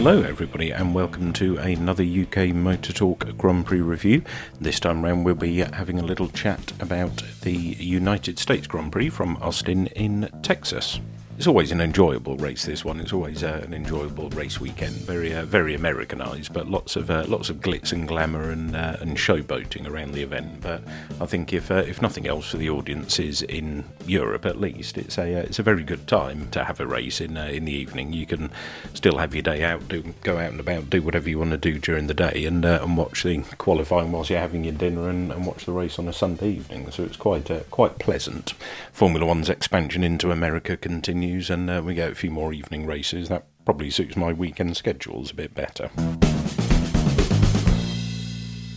Hello, everybody, and welcome to another UK Motor Talk Grand Prix review. This time round, we'll be having a little chat about the United States Grand Prix from Austin in Texas. It's always an enjoyable race. This one. It's always uh, an enjoyable race weekend. Very, uh, very Americanised, but lots of uh, lots of glitz and glamour and uh, and showboating around the event. But I think if uh, if nothing else for the audiences in Europe, at least, it's a uh, it's a very good time to have a race in in the evening. You can still have your day out, do go out and about, do whatever you want to do during the day, and and watch the qualifying whilst you're having your dinner, and, and watch the race on a Sunday evening. So it's quite quite pleasant. Formula One's expansion into America continues and uh, we get a few more evening races, that probably suits my weekend schedules a bit better.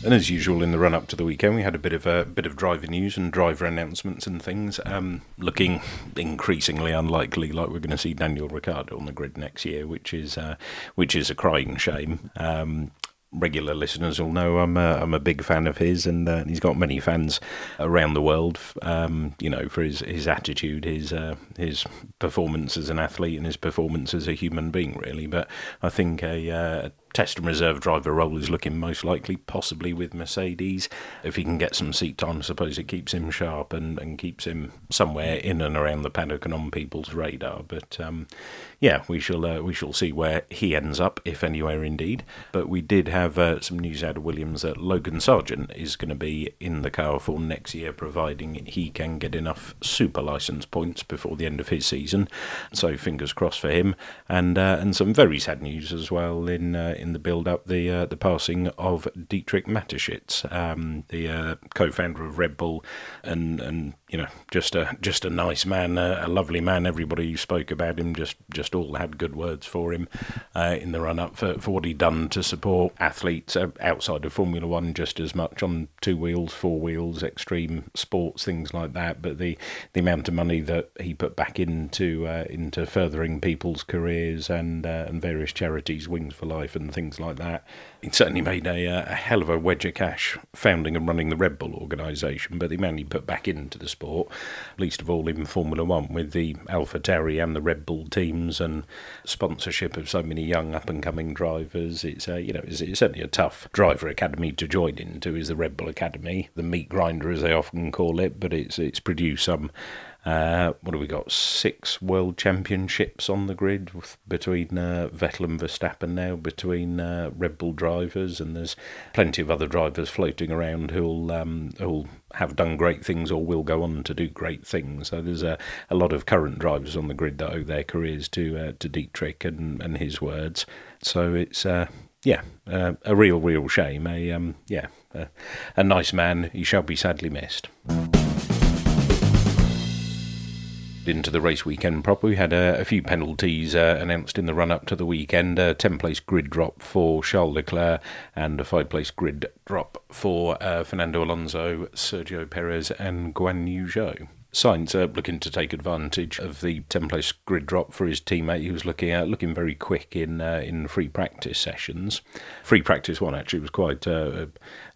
And as usual, in the run up to the weekend, we had a bit of a bit of driver news and driver announcements and things. Um, looking increasingly unlikely, like we're going to see Daniel Ricciardo on the grid next year, which is uh, which is a crying shame. Um, regular listeners will know I'm a, I'm a big fan of his, and uh, he's got many fans around the world. Um, you know, for his, his attitude, his uh, his performance as an athlete, and his performance as a human being, really. But I think a, uh, test and reserve driver role is looking most likely, possibly with Mercedes. If he can get some seat time, I suppose it keeps him sharp and, and keeps him somewhere in and around the paddock and on people's radar. But um, yeah, we shall uh, we shall see where he ends up, if anywhere indeed. But we did have uh, some news out of Williams that Logan Sargeant is going to be in the car for next year, providing he can get enough super license points before the end of his season. So fingers crossed for him, and uh, and some very sad news as well in uh, in the build up the uh, the passing of Dietrich Mateschitz, um, the uh, co-founder of Red Bull, and and you know just a just a nice man, a, a lovely man. Everybody who spoke about him just just all had good words for him uh, in the run up for, for what he'd done to support athletes uh, outside of Formula One just as much on two wheels, four wheels, extreme sports, things like that. But the the amount of money that he put back into uh, into furthering people's careers and and various charities, Wings for Life and things like that. He certainly made a, uh, a hell of a wedge of cash founding and running the Red Bull organisation, but the amount he put back into the sport, least of all in Formula One, with the AlphaTauri and the Red Bull teams and sponsorship of so many young up and coming drivers, it's uh, you know it's, it's certainly a tough driver academy to join into. Is the Red Bull Academy, the meat grinder as they often call it, but it's it's produced some uh, what have we got? Six world championships on the grid between uh, Vettel and Verstappen now, between uh, Red Bull drivers, and there's plenty of other drivers floating around who'll um, who'll have done great things or will go on to do great things. So there's a, a lot of current drivers on the grid that owe their careers to uh, to Dietrich and, and his words. So it's uh, yeah, uh, a real, real shame. A um, yeah, a nice man. He shall be sadly missed into the race weekend proper. We had a, a few penalties uh, announced in the run up to the weekend. A 10 place grid drop for Charles Leclerc and a 5 place grid drop for uh, Fernando Alonso, Sergio Perez, and Guan Yu Zhou. Sainz uh, looking to take advantage of the 10 place grid drop for his teammate. He was looking at looking very quick in uh, in free practice sessions. Free practice one actually was quite uh,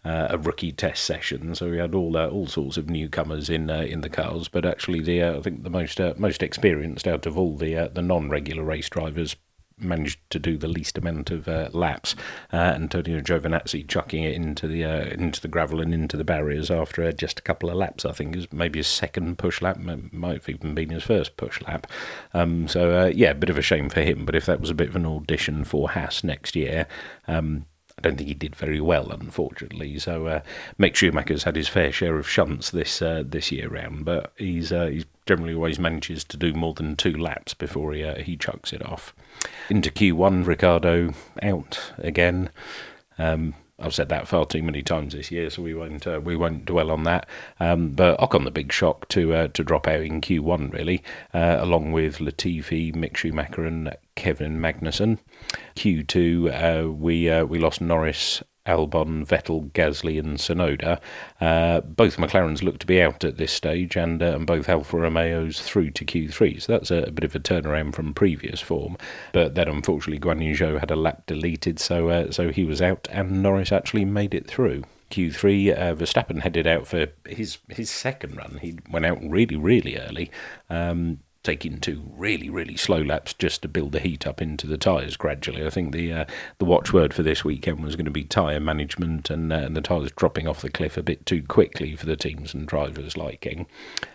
uh a rookie test session, so we had all uh, all sorts of newcomers in uh, in the cars. But actually, the I think the most most experienced out of all the the non regular race drivers managed to do the least amount of uh, laps. Uh, Antonio Giovinazzi chucking it into the uh, into the gravel and into the barriers after uh, just a couple of laps. I think is maybe his second push lap, might have even been his first push lap. Um, so uh, yeah, a bit of a shame for him. But if that was a bit of an audition for Haas next year. Um, I don't think he did very well, unfortunately. So uh, Mick Schumacher's had his fair share of shunts this uh, this year round, but he's uh, he's generally always manages to do more than two laps before he uh, he chucks it off. Into Q1, Ricciardo out again. Um, I've said that far too many times this year, so we won't uh, we won't dwell on that. Um, but Ocon the big shock to uh, to drop out in Q1 really, uh, along with Latifi, Mick Schumacher, and Kevin Magnussen. Q2 uh, we uh, we lost Norris Albon, Vettel, Gasly, and Tsunoda. Uh, both McLarens look to be out at this stage, and, uh, and both Alfa Romeos through to Q3. So that's a, a, bit of a turnaround from previous form. But then, unfortunately, Guan Yu Zhou had a lap deleted, so uh, so he was out, and Norris actually made it through. Q3, uh, Verstappen headed out for his his second run. He went out really, really early. Um, taking two really, really slow laps just to build the heat up into the tyres gradually. I think the uh, the watchword for this weekend was going to be tyre management and, uh, and the tyres dropping off the cliff a bit too quickly for the teams and drivers' liking.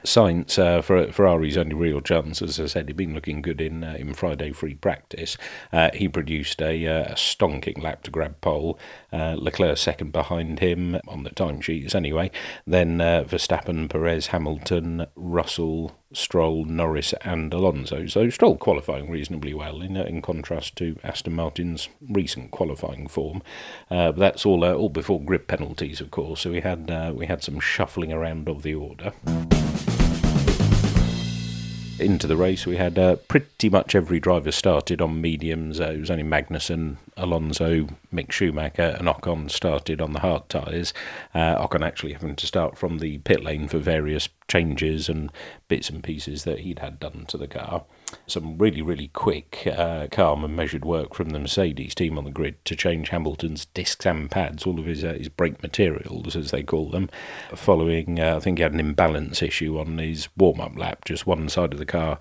Sainz uh, for Ferrari's only real chance, as I said, he'd been looking good in uh, in Friday free practice. Uh, he produced a, uh, a, stonking lap to grab pole. Leclerc second behind him on the timesheets anyway. Then Verstappen, Perez, Hamilton, Russell, Stroll, Norris, and Alonso. So Stroll qualifying reasonably well in, uh, in contrast to Aston Martin's recent qualifying form. Uh, but that's all uh, all before grip penalties, of course. So we had uh, we had some shuffling around of the order into the race, we had uh, pretty much every driver started on mediums. Uh, it was only Magnussen, Alonso, Mick Schumacher, and Ocon started on the hard tyres. Uh, Ocon actually having to start from the pit lane for various changes and bits and pieces that he'd had done to the car. Some really, really quick, uh, calm and measured work from the Mercedes team on the grid to change Hamilton's discs and pads, all of his, uh, his brake materials, as they call them, following, uh, I think he had an imbalance issue on his warm up lap, just one side of the car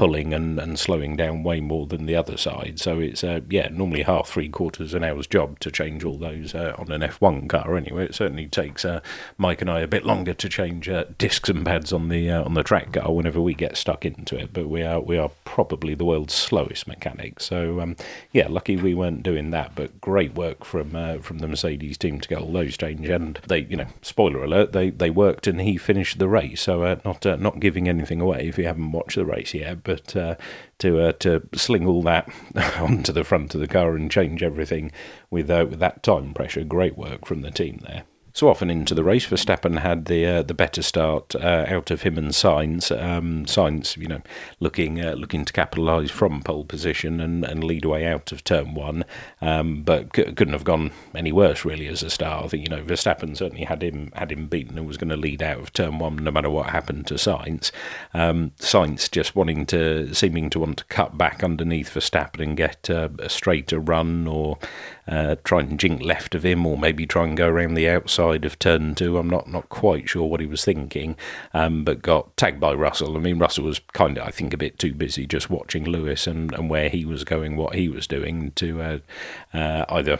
pulling and, and slowing down way more than the other side. So it's uh, yeah normally half three quarters an hour's job to change all those uh, on an F1 car. Anyway, it certainly takes uh, Mike and I a bit longer to change uh, discs and pads on the uh, on the track car whenever we get stuck into it. But we are we are probably the world's slowest mechanics. So um, yeah, lucky we weren't doing that. But great work from uh, from the Mercedes team to get all those changed. And they you know spoiler alert they they worked and he finished the race. So not not giving anything away if you haven't watched the race yet but uh, to uh, to sling all that onto the front of the car and change everything with uh, with that time pressure, great work from the team there. So often into the race, Verstappen had the uh, the better start uh, out of him and Sainz. Um, Sainz, you know, looking uh, looking to capitalise from pole position and, and lead away out of turn one, um, but c- couldn't have gone any worse really as a start. I think you know Verstappen certainly had him had him beaten and was going to lead out of turn one no matter what happened to Sainz. Um, Sainz just wanting to seeming to want to cut back underneath Verstappen and get uh, a straighter run or uh, try and jink left of him, or maybe try and go around the outside of turn two. I'm not not quite sure what he was thinking, um, but got tagged by Russell. I mean, Russell was kind of, I think, a bit too busy just watching Lewis and, and where he was going, what he was doing to uh, uh, either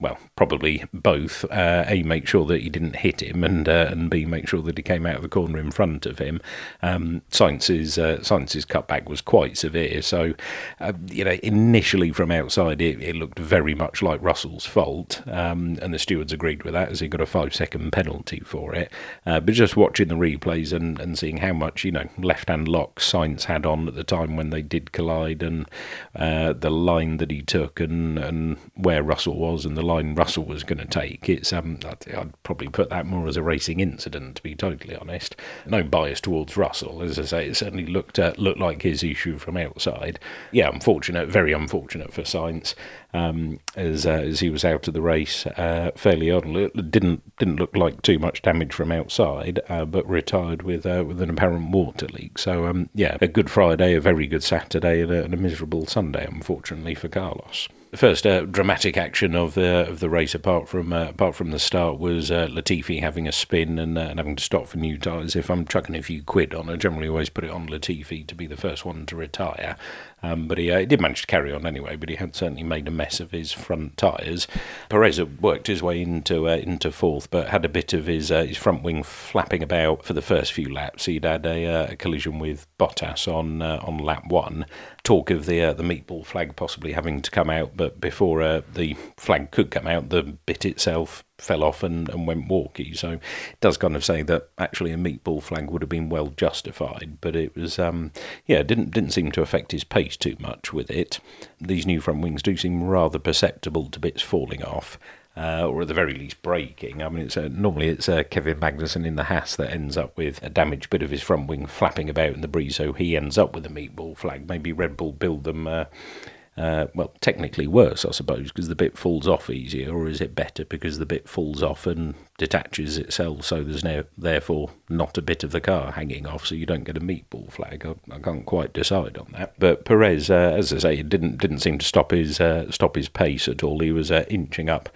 well, probably both. Uh, a, make sure that he didn't hit him, and uh, and B, make sure that he came out of the corner in front of him. Um, Sainz's uh, Sainz's cutback was quite severe, so uh, you know initially from outside it, it, looked very much like Russell's fault, um, and the stewards agreed with that as he got a five second penalty for it. Uh, but just watching the replays and, and seeing how much you know left hand lock Sainz had on at the time when they did collide, and uh, the line that he took, and and where Russell was, and the line Russell was going to take. It's um, I'd, I'd, probably put that more as a racing incident, to be totally honest. No bias towards Russell, as I say. It certainly looked uh, looked like his issue from outside. Yeah, unfortunate, very unfortunate for Sainz, um, as uh, as he was out of the race uh, fairly early. It didn't didn't look like too much damage from outside, uh, but retired with uh, with an apparent water leak. So um, yeah, a good Friday, a very good Saturday, and a, and a miserable Sunday, unfortunately for Carlos first uh, dramatic action of the of the race, apart from uh, apart from the start, was uh, Latifi having a spin and, uh, and, having to stop for new tyres. If I'm chucking a few quid on, I generally always put it on Latifi to be the first one to retire. Um, but he, uh, he, did manage to carry on anyway. But he had certainly made a mess of his front tyres. Perez worked his way into uh, into fourth, but had a bit of his his front wing flapping about for the first few laps. He'd had a, a collision with Bottas on on lap one. Talk of the the meatball flag possibly having to come out but before uh, the flag could come out, the bit itself fell off and, and went walkie. So it does kind of say that actually a meatball flag would have been well justified, but it was um, yeah didn't didn't seem to affect his pace too much with it. These new front wings do seem rather perceptible to bits falling off. Uh, or at the very least breaking. I mean, it's uh, normally it's uh, Kevin Magnussen in the Haas that ends up with a damaged bit of his front wing flapping about in the breeze, so he ends up with a meatball flag. Maybe Red Bull build them uh, uh, well, technically worse, I suppose, because the bit falls off easier, or is it better because the bit falls off and detaches itself, so there's no, therefore not a bit of the car hanging off, so you don't get a meatball flag. I, I can't quite decide on that. But Perez, uh, as I say, didn't didn't seem to stop his uh, stop his pace at all. He was uh, inching up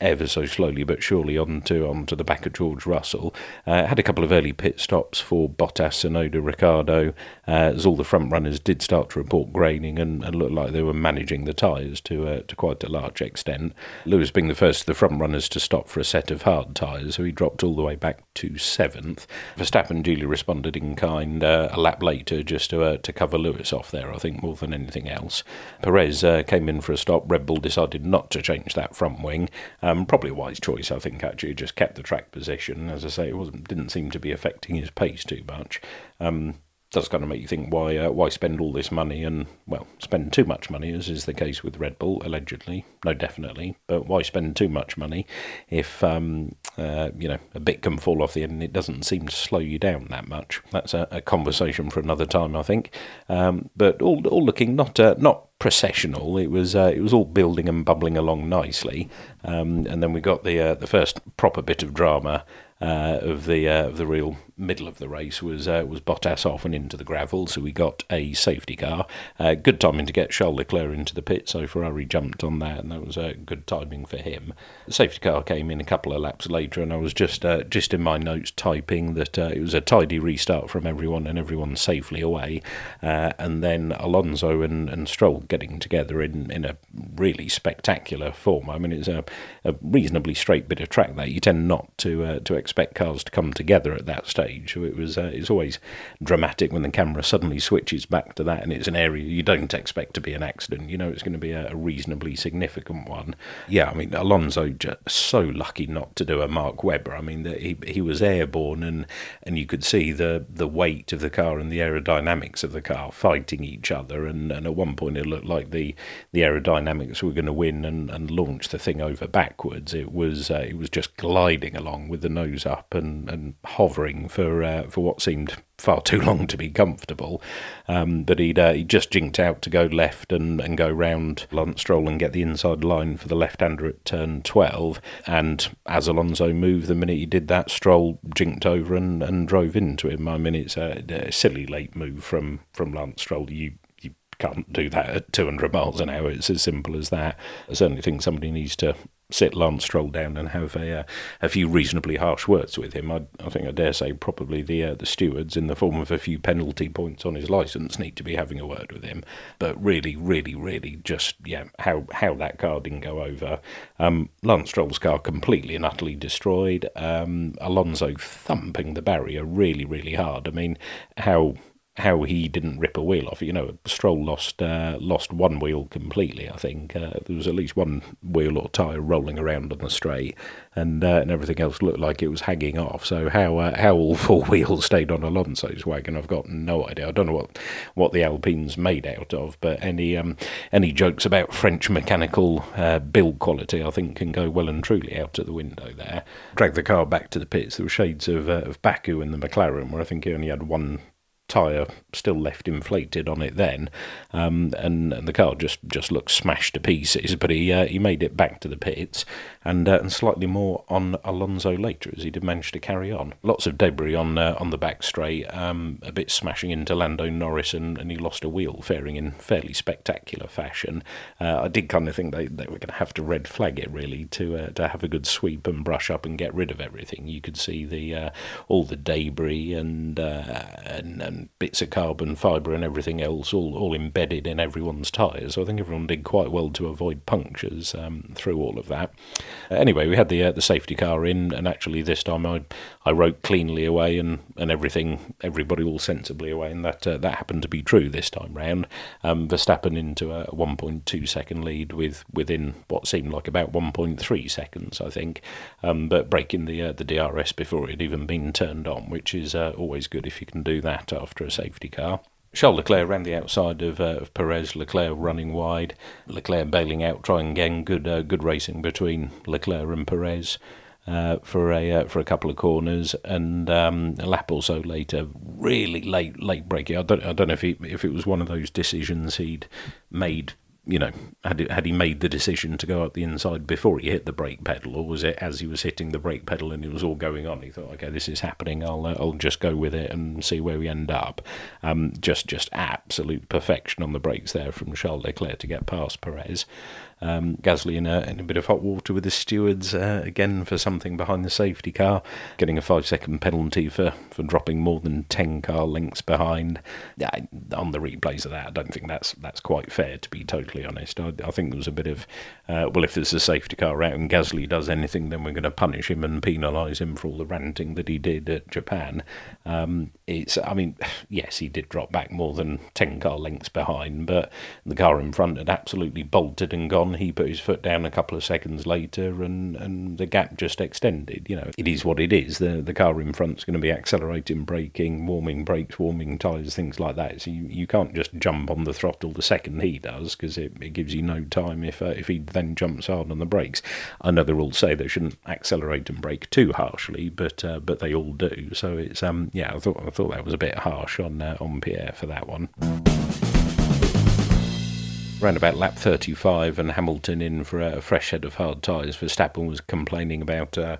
ever so slowly but surely onto onto the back of George Russell. Uh, had a couple of early pit stops for Bottas, Tsunoda, Ricciardo, uh, as all the front runners did start to report graining and, and looked like they were managing the tyres to uh, to quite a large extent. Lewis being the first of the front runners to stop for a set of hard tyres, so he dropped all the way back to seventh. Verstappen duly responded in kind uh, a lap later just to uh, to cover Lewis off there, I think, more than anything else. Perez uh, came in for a stop. Red Bull decided not to change that front wing. Um, probably a wise choice, I think, actually. Just kept the track position. As I say, it wasn't didn't seem to be affecting his pace too much. Um, does kind of make you think why uh, why spend all this money and well spend too much money as is the case with Red Bull allegedly. No definitely. But why spend too much money if um, uh, you know a bit can fall off the end and it doesn't seem to slow you down that much? That's a, a conversation for another time I think. Um, but all all looking not uh, not processional. It was uh, it was all building and bubbling along nicely. Um, and then we got the uh, the first proper bit of drama uh, of the uh, of the real middle of the race was uh, was Bottas off and into the gravel, so we got a safety car. Uh, good timing to get Charles Leclerc into the pit, so Ferrari jumped on that, and that was uh, good timing for him. The safety car came in a couple of laps later, and I was just uh, just in my notes typing that it was a tidy restart from everyone and everyone safely away, and then Alonso and, and Stroll getting together in, in a really spectacular form. I mean, it's a, a reasonably straight bit of track there. you tend not to to expect cars to come together at that stage. It was uh, it's always dramatic when the camera suddenly switches back to that, and it's an area you don't expect to be an accident. You know, it's going to be a, a reasonably significant one. Yeah, I mean Alonso just so lucky not to do a Mark Webber. I mean, he he was airborne, and and you could see the the weight of the car and the aerodynamics of the car fighting each other. And, and at one point, it looked like the the aerodynamics were going to win and, and launch the thing over backwards. It was uh, it was just gliding along with the nose up and, and hovering for uh, for what seemed far too long to be comfortable. Um, but he'd uh, he just jinked out to go left and, and go round Lance Stroll and get the inside line for the left hander at turn 12. And as Alonso moved, the minute he did that, Stroll jinked over and, and drove into him. I mean, it's a, a silly late move from, from Lance Stroll. You you can't do that at 200 miles an hour. It's as simple as that. I certainly think somebody needs to sit Lance Stroll down and have a uh, a few reasonably harsh words with him. I, I think I dare say probably the uh, the stewards, in the form of a few penalty points on his license, need to be having a word with him. But really, really, really, just yeah, how how that car didn't go over. Um, Lance Stroll's car completely and utterly destroyed. Um, Alonso thumping the barrier really, really hard. I mean, how how he didn't rip a wheel off. You know, Stroll lost uh, lost one wheel completely. I think uh, there was at least one wheel or tyre rolling around on the straight, and uh, and everything else looked like it was hanging off. So how uh, how all four wheels stayed on Alonso's wagon, I've got no idea. I don't know what what the Alpine's made out of, but any um, any jokes about French mechanical uh, build quality, I think, can go well and truly out of the window there. Drag the car back to the pits. There were shades of uh, of Baku in the McLaren, where I think he only had one tyre still left inflated on it then, um, and, and the car just, just looked smashed to pieces. But he uh, he made it back to the pits, and uh, and slightly more on Alonso later as he did manage to carry on. Lots of debris on uh, on the back straight, um, a bit smashing into Lando Norris, and, and he lost a wheel, faring in fairly spectacular fashion. Uh, I did kind of think they, they were going to have to red flag it really to uh, to have a good sweep and brush up and get rid of everything. You could see the uh, all the debris and and, and and bits of carbon fibre and everything else all, all embedded in everyone's tyres. So I think everyone did quite well to avoid punctures um, through all of that. Uh, anyway, we had the uh, the safety car in, and actually this time I I wrote cleanly away and, and everything, everybody all sensibly away, and that uh, that happened to be true this time round. Um, Verstappen into a 1.2 second lead with within what seemed like about 1.3 seconds, I think, um, but breaking the uh, the DRS before it had even been turned on, which is uh, always good if you can do that after a safety car. Charles Leclerc ran the outside of, uh, of Perez. Leclerc running wide. Leclerc bailing out, trying again. Good, uh, good racing between Leclerc and Perez uh, for a uh, for a couple of corners, and um, a lap or so later, really late late braking. I don't I don't know if he, if it was one of those decisions he'd made you know, had had he made the decision to go up the inside before he hit the brake pedal, or was it as he was hitting the brake pedal and it was all going on? He thought, okay, this is happening. I'll uh, I'll just go with it and see where we end up. Um, just just absolute perfection on the brakes there from Charles Leclerc to get past Perez. Um, Gasly in a, in a bit of hot water with the stewards uh, again for something behind the safety car, getting a five second penalty for, for dropping more than 10 car lengths behind. Yeah, on the replays of that, I don't think that's that's quite fair, to be totally honest. I, I think there was a bit of, uh, well, if there's a safety car out and Gasly does anything, then we're going to punish him and penalise him for all the ranting that he did at Japan. Um, it's, I mean, yes, he did drop back more than 10 car lengths behind, but the car in front had absolutely bolted and gone on. He put his foot down a couple of seconds later, and, and the gap just extended. You know, it is what it is. The the car in front's going to be accelerating, braking, warming brakes, warming tyres, things like that. So you, you can't just jump on the throttle the second he does because it, it gives you no time if uh, if he then jumps hard on the brakes. I know the rules say they shouldn't accelerate and brake too harshly, but uh, but they all do. So it's um yeah, I thought I thought that was a bit harsh on uh, on Pierre for that one around about lap 35 and Hamilton in for a fresh set of hard tyres. Verstappen was complaining about uh,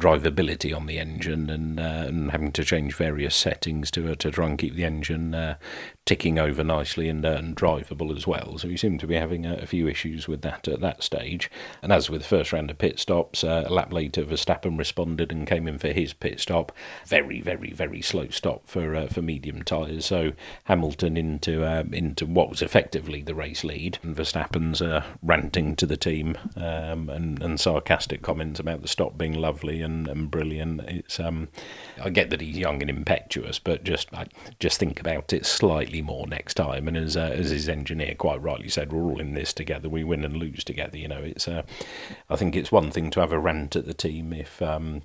drivability on the engine and, uh, and having to change various settings to uh, to try and keep the engine uh, ticking over nicely and, uh, and drivable as well. So he seemed to be having a, a, few issues with that at that stage. And as with the first round of pit stops, uh, a lap later Verstappen responded and came in for his pit stop. Very, very, very slow stop for uh, for medium tyres. So Hamilton into um, into what was effectively the race lead. And Verstappen's ranting to the team um, and, and sarcastic comments about the stop being lovely and, and brilliant. It's um, I get that he's young and impetuous, but just I just think about it slightly more next time. And as uh, as his engineer quite rightly said, we're all in this together. We win and lose together. You know, it's uh, I think it's one thing to have a rant at the team if. Um,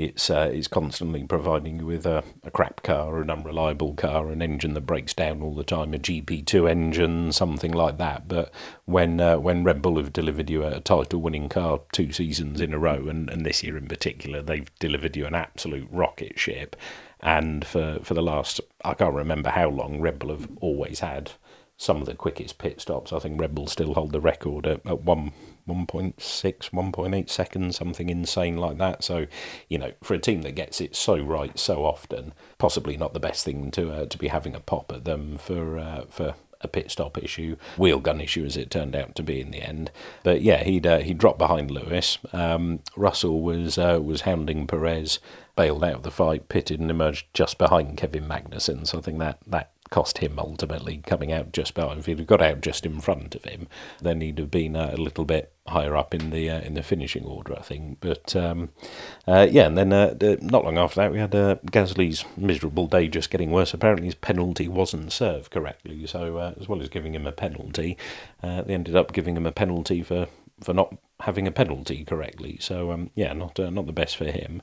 it's uh, it's constantly providing you with a, a crap car, an unreliable car, an engine that breaks down all the time, a GP2 engine, something like that. But when uh, when Red Bull have delivered you a title-winning car two seasons in a row, and, and this year in particular, they've delivered you an absolute rocket ship. And for, for the last, I can't remember how long, Red Bull have always had some of the quickest pit stops. I think Red Bull still hold the record at, at one 1.6, 1.8 seconds, something insane like that. So, you know, for a team that gets it so right so often, possibly not the best thing to uh, to be having a pop at them for uh, for a pit stop issue, wheel gun issue as it turned out to be in the end. But yeah, he'd uh, he dropped behind Lewis. Um, Russell was uh, was hounding Perez, bailed out of the fight, pitted and emerged just behind Kevin Magnussen. So I think that that cost him ultimately coming out just behind. If he'd have got out just in front of him, then he'd have been uh, a little bit higher up in the uh, in the finishing order, I think. But um, uh, yeah, and then uh, not long after that, we had uh, Gasly's miserable day just getting worse. Apparently, his penalty wasn't served correctly, so uh, as well as giving him a penalty, they ended up giving him a penalty for for not having a penalty correctly. So um, yeah, not not the best for him.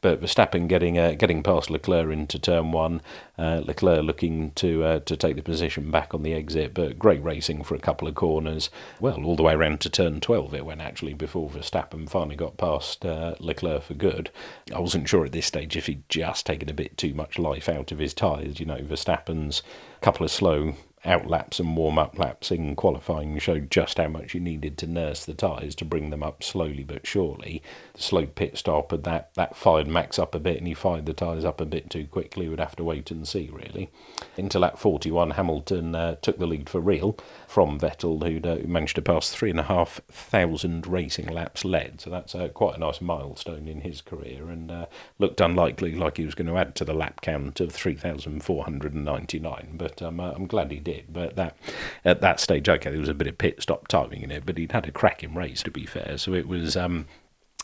But Verstappen getting uh, getting past Leclerc into turn one, uh, Leclerc looking to uh, to take the position back on the exit, but great racing for a couple of corners. Well, all the way around to turn 12 it went actually before Verstappen finally got past uh, Leclerc for good. I wasn't sure at this stage if he'd just taken a bit too much life out of his tyres. You know, Verstappen's couple of slow out laps and warm up laps in qualifying showed just how much you needed to nurse the tyres to bring them up slowly but surely. The slow pit stop and that, that fired Max up a bit and he fired the tyres up a bit too quickly. We'd have to wait and see, really. Into lap 41, Hamilton uh, took the lead for real from Vettel, who'd uh, managed to pass three and a half thousand racing laps led. So that's uh, quite a nice milestone in his career and uh, looked unlikely like he was going to add to the lap count of 3,499. But um, uh, I'm glad he did did. But that at that stage, okay, there was a bit of pit stop timing in it, but he'd had a cracking race to be fair. So it was. Um,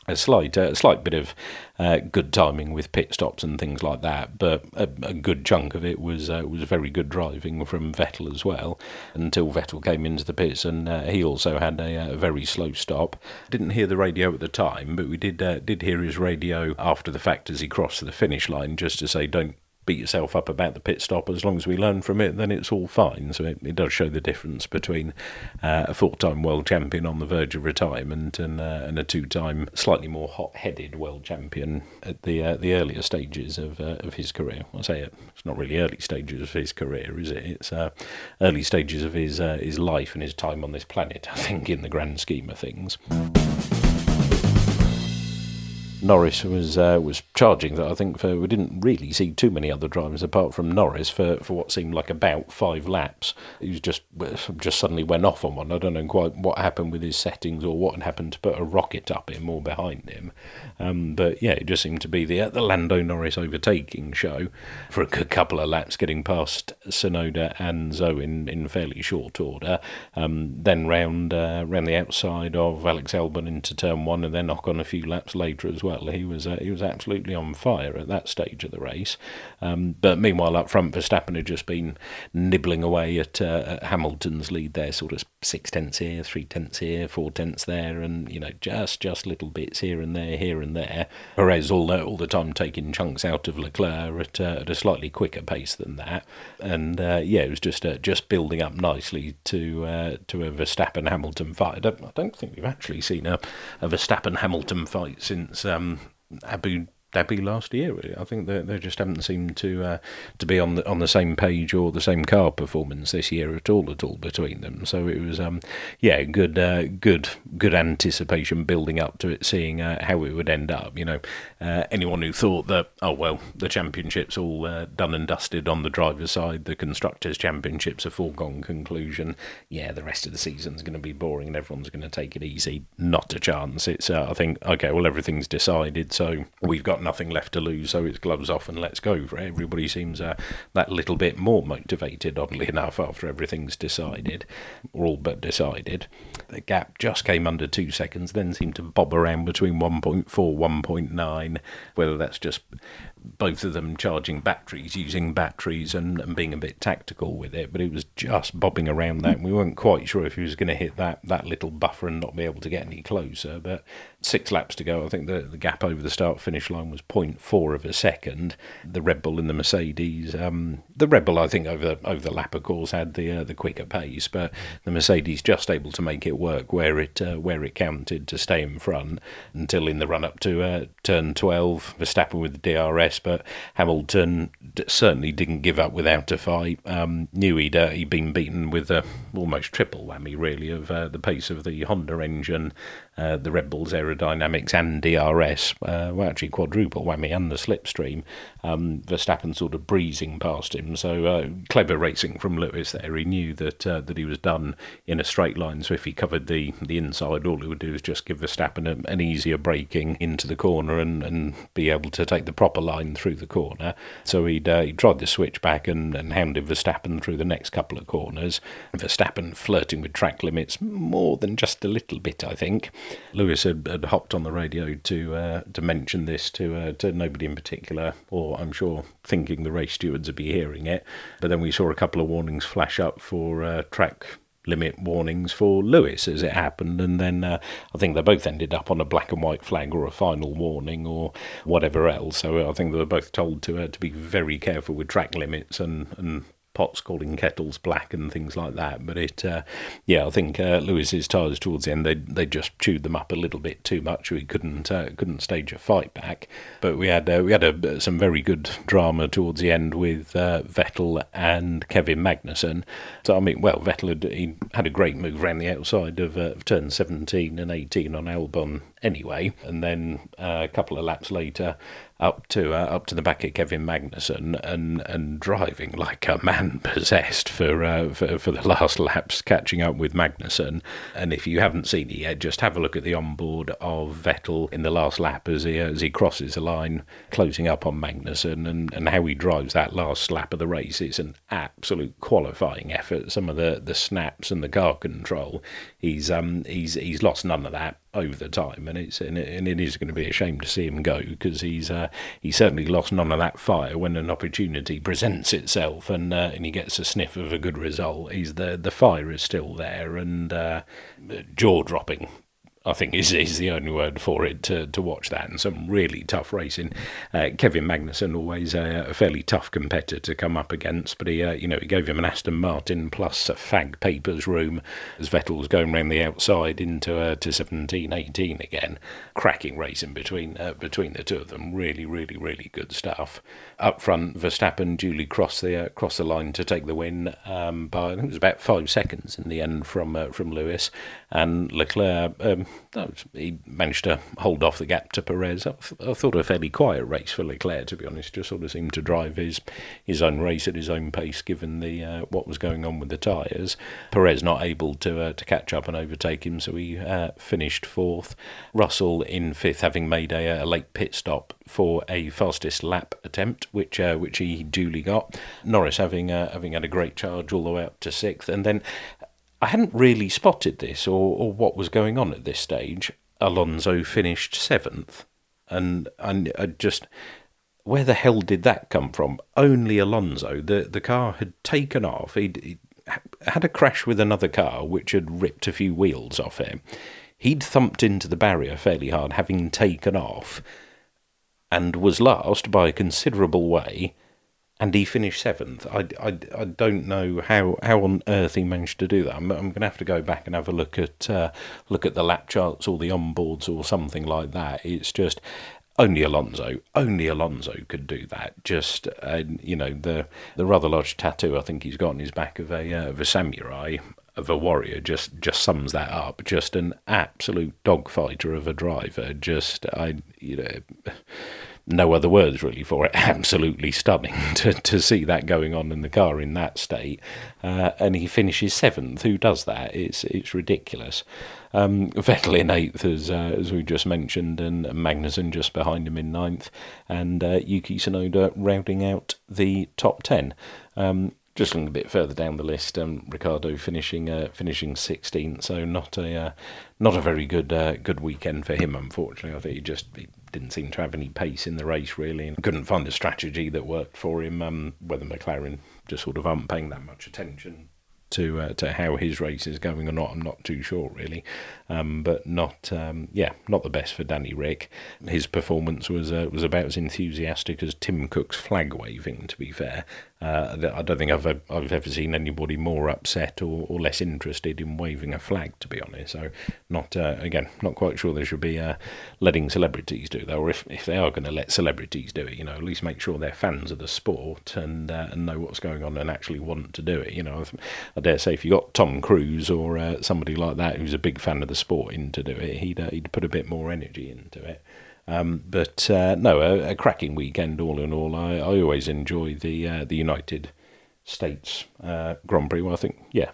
a slight, a slight bit of uh, good timing with pit stops and things like that, but a, a good chunk of it was uh, was very good driving from Vettel as well. Until Vettel came into the pits, and uh, he also had a, a, very slow stop. Didn't hear the radio at the time, but we did uh, did hear his radio after the fact as he crossed the finish line, just to say don't beat yourself up about the pit stop. As long as we learn from it, then it's all fine. So it, it does show the difference between uh, a four-time world champion on the verge of retirement and, uh, and a two-time, slightly more hot-headed world champion at the uh, the earlier stages of uh, of his career. I say it, it's not really early stages of his career, is it? It's uh, early stages of his uh, his life and his time on this planet. I think, in the grand scheme of things. Norris was uh, was charging that I think for we didn't really see too many other drivers apart from Norris for, for what seemed like about five laps. He was just just suddenly went off on one. I don't know quite what happened with his settings or what had happened to put a rocket up him or behind him. Um, but yeah, it just seemed to be the uh, the Lando Norris overtaking show for a good couple of laps, getting past Tsunoda and Zhou in, in fairly short order. Um, then round uh, round the outside of Alex Albon into turn one, and then Ocon a few laps later as well well. He was uh, he was absolutely on fire at that stage of the race. Um, but meanwhile, up front, Verstappen had just been nibbling away at, uh, at Hamilton's lead there, sort of six tenths here, three tenths here, four tenths there, and you know just just little bits here and there, here and there. Perez all the, all the time taking chunks out of Leclerc at, uh, at a slightly quicker pace than that, and uh, yeah, it was just uh, just building up nicely to uh, to a Verstappen Hamilton fight. I don't, I don't think we've actually seen a, a Verstappen Hamilton fight since. Um, Um, Abu Dhabi last year. Really. I think they they just haven't seemed to uh, to be on the on the same page or the same car performance this year at all at all between them. So it was um, yeah good uh, good good anticipation building up to it, seeing uh, how it would end up. You know, uh, anyone who thought that oh well the championships all uh, done and dusted on the driver's side, the constructors' championships a foregone conclusion. Yeah, the rest of the season's going to be boring and everyone's going to take it easy. Not a chance. It's uh, I think okay well everything's decided, so we've got nothing left to lose, so it's gloves off and let's go for. Everybody seems uh, that little bit more motivated, oddly enough, after everything's decided, or all but decided. The gap just came under two seconds, then seemed to bob around between 1.4, 1.9, whether that's just both of them charging batteries, using batteries, and, and being a bit tactical with it. But it was just bobbing around that, and we weren't quite sure if he was going to hit that that little buffer and not be able to get any closer. But six laps to go, I think the, the gap over the start finish line was 0.4 of a second. The Red Bull and the Mercedes, um, the Red Bull, I think over over the lap, of course, had the uh, the quicker pace, but the Mercedes just able to make it work where it uh, where it counted to stay in front until in the run up to uh, turn 12, Verstappen with the DRS but Hamilton certainly didn't give up without a fight. Um, knew he'd, uh, he'd been beaten with a almost triple whammy, really, of uh, the pace of the Honda engine uh, the Red Bull's aerodynamics and DRS, uh, well, actually quadruple whammy and the slipstream. Um, Verstappen sort of breezing past him. So uh, clever racing from Lewis there. He knew that uh, that he was done in a straight line. So if he covered the, the inside, all he would do is just give Verstappen a, an easier braking into the corner and, and be able to take the proper line through the corner. So he'd, uh, he tried the switch back and, and hounded Verstappen through the next couple of corners. Verstappen flirting with track limits more than just a little bit, I think. Lewis had, had hopped on the radio to uh, to mention this to uh, to nobody in particular, or I'm sure thinking the race stewards would be hearing it. But then we saw a couple of warnings flash up for uh, track limit warnings for Lewis as it happened, and then uh, I think they both ended up on a black and white flag or a final warning or whatever else. So I think they were both told to uh, to be very careful with track limits and, and pots calling kettles black and things like that. But it, uh, yeah, I think uh, Lewis's tyres towards the end they they just chewed them up a little bit too much. We couldn't uh, couldn't stage a fight back. But we had uh, we had a, some very good drama towards the end with uh, Vettel and Kevin Magnussen. So I mean, well, Vettel had he had a great move around the outside of, uh, of turn 17 and 18 on Albon anyway, and then a couple of laps later up to uh, up to the back of Kevin Magnussen and and driving like a man possessed for, uh, for for the last laps, catching up with Magnussen. And if you haven't seen it yet, just have a look at the onboard of Vettel in the last lap as he as he crosses the line, closing up on Magnussen, and, and how he drives that last lap of the race. It's an absolute qualifying effort. Some of the, the snaps and the car control, he's um he's he's lost none of that over the time, and it's and it, and it is going to be a shame to see him go because he's uh, he certainly lost none of that fire when an opportunity presents itself and uh, and he gets a sniff of a good result. He's the the fire is still there and uh, jaw dropping I think is is the only word for it to, to watch that and some really tough racing. Uh, Kevin Magnussen always a, a, fairly tough competitor to come up against, but he uh, you know he gave him an Aston Martin plus a fag papers room as Vettel was going round the outside into uh, to 17, 18 again. Cracking racing between uh, between the two of them. Really, really, really good stuff. Up front, Verstappen duly crossed the uh, crossed the line to take the win um, by I think it was about five seconds in the end from uh, from Lewis and Leclerc. Um, he managed to hold off the gap to Perez. I, I, thought a fairly quiet race for Leclerc, to be honest. Just sort of seemed to drive his his own race at his own pace, given the uh, what was going on with the tyres. Perez not able to uh, to catch up and overtake him, so he uh, finished fourth. Russell in fifth, having made a, a, late pit stop for a fastest lap attempt, which uh, which he duly got. Norris having uh, having had a great charge all the way up to sixth, and then I hadn't really spotted this or, or what was going on at this stage. Alonso finished seventh, and and I just where the hell did that come from? Only Alonso. The the car had taken off. He'd, he'd had a crash with another car which had ripped a few wheels off him. He'd thumped into the barrier fairly hard, having taken off, and was last by a considerable way and he finished seventh. I, I, I don't know how, how on earth he managed to do that. I'm, I'm going to have to go back and have a look at uh, look at the lap charts or the onboards or something like that. It's just only Alonso, only Alonso could do that. Just uh, you know the the rather large tattoo I think he's got on his back of a uh, of a samurai of a warrior just just sums that up. Just an absolute dogfighter of a driver. Just I you know no other words really for it. Absolutely stunning to, to see that going on in the car in that state. Uh, and he finishes seventh. Who does that? It's it's ridiculous. Um, Vettel in eighth, as uh, as we just mentioned, and Magnussen just behind him in ninth, and uh, Yuki Tsunoda rounding out the top ten. Um, just looking a bit further down the list, um, Ricciardo finishing uh, finishing 16th, so not a uh, not a very good uh, good weekend for him. Unfortunately, I think he just he didn't seem to have any pace in the race really, and couldn't find a strategy that worked for him. Um, whether McLaren just sort of aren't paying that much attention to uh, to how his race is going or not. I'm not too sure really, um, but not um, yeah, not the best for Danny Ric. His performance was uh, was about as enthusiastic as Tim Cook's flag waving. To be fair, uh, I don't think I've I've ever seen anybody more upset or, or less interested in waving a flag. To be honest, so not uh, again not quite sure they should be uh, letting celebrities do that, or if if they are going to let celebrities do it, you know, at least make sure they're fans of the sport and uh, and know what's going on and actually want to do it. You know, I dare say if you got Tom Cruise or uh, somebody like that who's a big fan of the sport in to do it, he'd uh, he'd put a bit more energy into it. Um, but uh, no, a, a, cracking weekend all in all. I, I always enjoy the uh, the United States uh, Grand Prix. Well, I think yeah,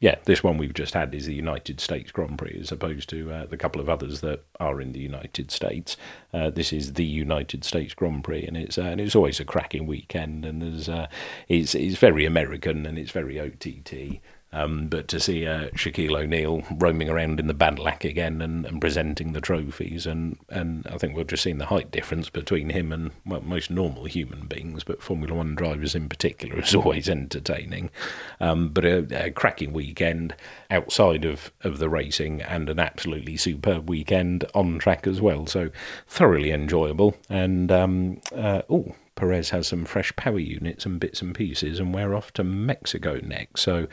yeah, this one we've just had is the United States Grand Prix, as opposed to uh, the couple of others that are in the United States. Uh, this is the United States Grand Prix, and it's uh, and it's always a cracking weekend, and there's it's it's very American and it's very OTT. Um, but to see uh, Shaquille O'Neal roaming around in the bad lack again and, and, presenting the trophies, and, and I think we've just seen the height difference between him and well, most normal human beings, but Formula One drivers in particular is always entertaining. Um, but a, a, cracking weekend outside of, of the racing and an absolutely superb weekend on track as well. So thoroughly enjoyable. And um, uh, oh, Perez has some fresh power units and bits and pieces, and we're off to Mexico next. So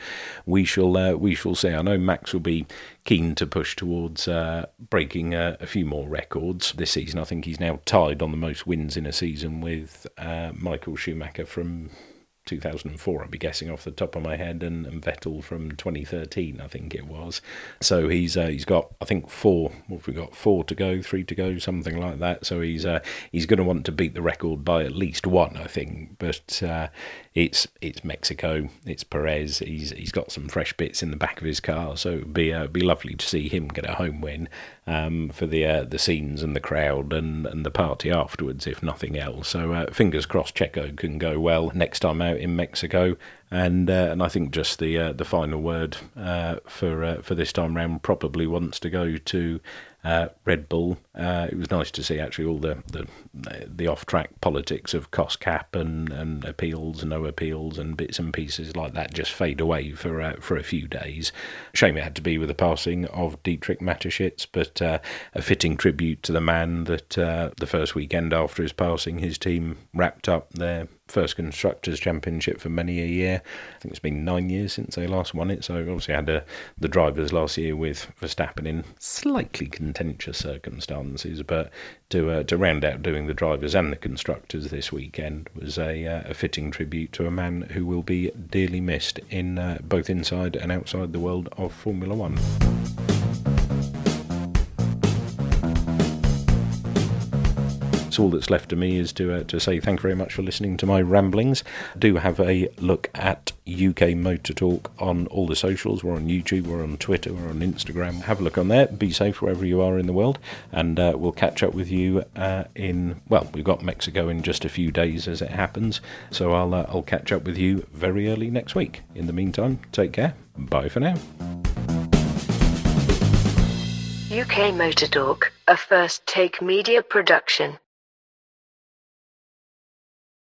we shall uh, we shall see. I know Max will be keen to push towards uh, breaking a few more records this season. I think he's now tied on the most wins in a season with uh, Michael Schumacher from 2004, I'd be guessing off the top of my head, and, and Vettel from 2013, I think it was. So he's uh, he's got I think four. What have we got? Four to go, three to go, something like that. So he's uh, he's going to want to beat the record by at least one, I think. But uh, it's it's Mexico, it's Perez. He's he's got some fresh bits in the back of his car, so it'd be uh, be lovely to see him get a home win um, for the uh, the scenes and the crowd and, and the party afterwards, if nothing else. So uh, fingers crossed, Checo can go well next time out in Mexico. and uh, and I think just the uh, the final word uh, for uh, for this time round probably wants to go to uh, Red Bull. Uh, it was nice to see actually all the the, the off track politics of cost cap and, and appeals, and no appeals, and bits and pieces like that just fade away for uh, for a few days. Shame it had to be with the passing of Dietrich Mateschitz, but uh, a fitting tribute to the man that uh, the first weekend after his passing, his team wrapped up their first constructors championship for many a year. I think it's been nine years since they last won it. So obviously had a, the drivers last year with Verstappen in slightly contentious circumstances, but to uh, to round out doing the drivers and the constructors this weekend was a, uh, a fitting tribute to a man who will be dearly missed in uh, both inside and outside the world of Formula One. All that's left to me is to uh, to say thank you very much for listening to my ramblings. Do have a look at UK Motor Talk on all the socials. We're on YouTube, we're on Twitter, we're on Instagram. Have a look on there. Be safe wherever you are in the world, and uh, we'll catch up with you uh, in well, we've got Mexico in just a few days as it happens. So I'll uh, I'll catch up with you very early next week. In the meantime, take care. Bye for now. UK Motor Talk, a first take media production.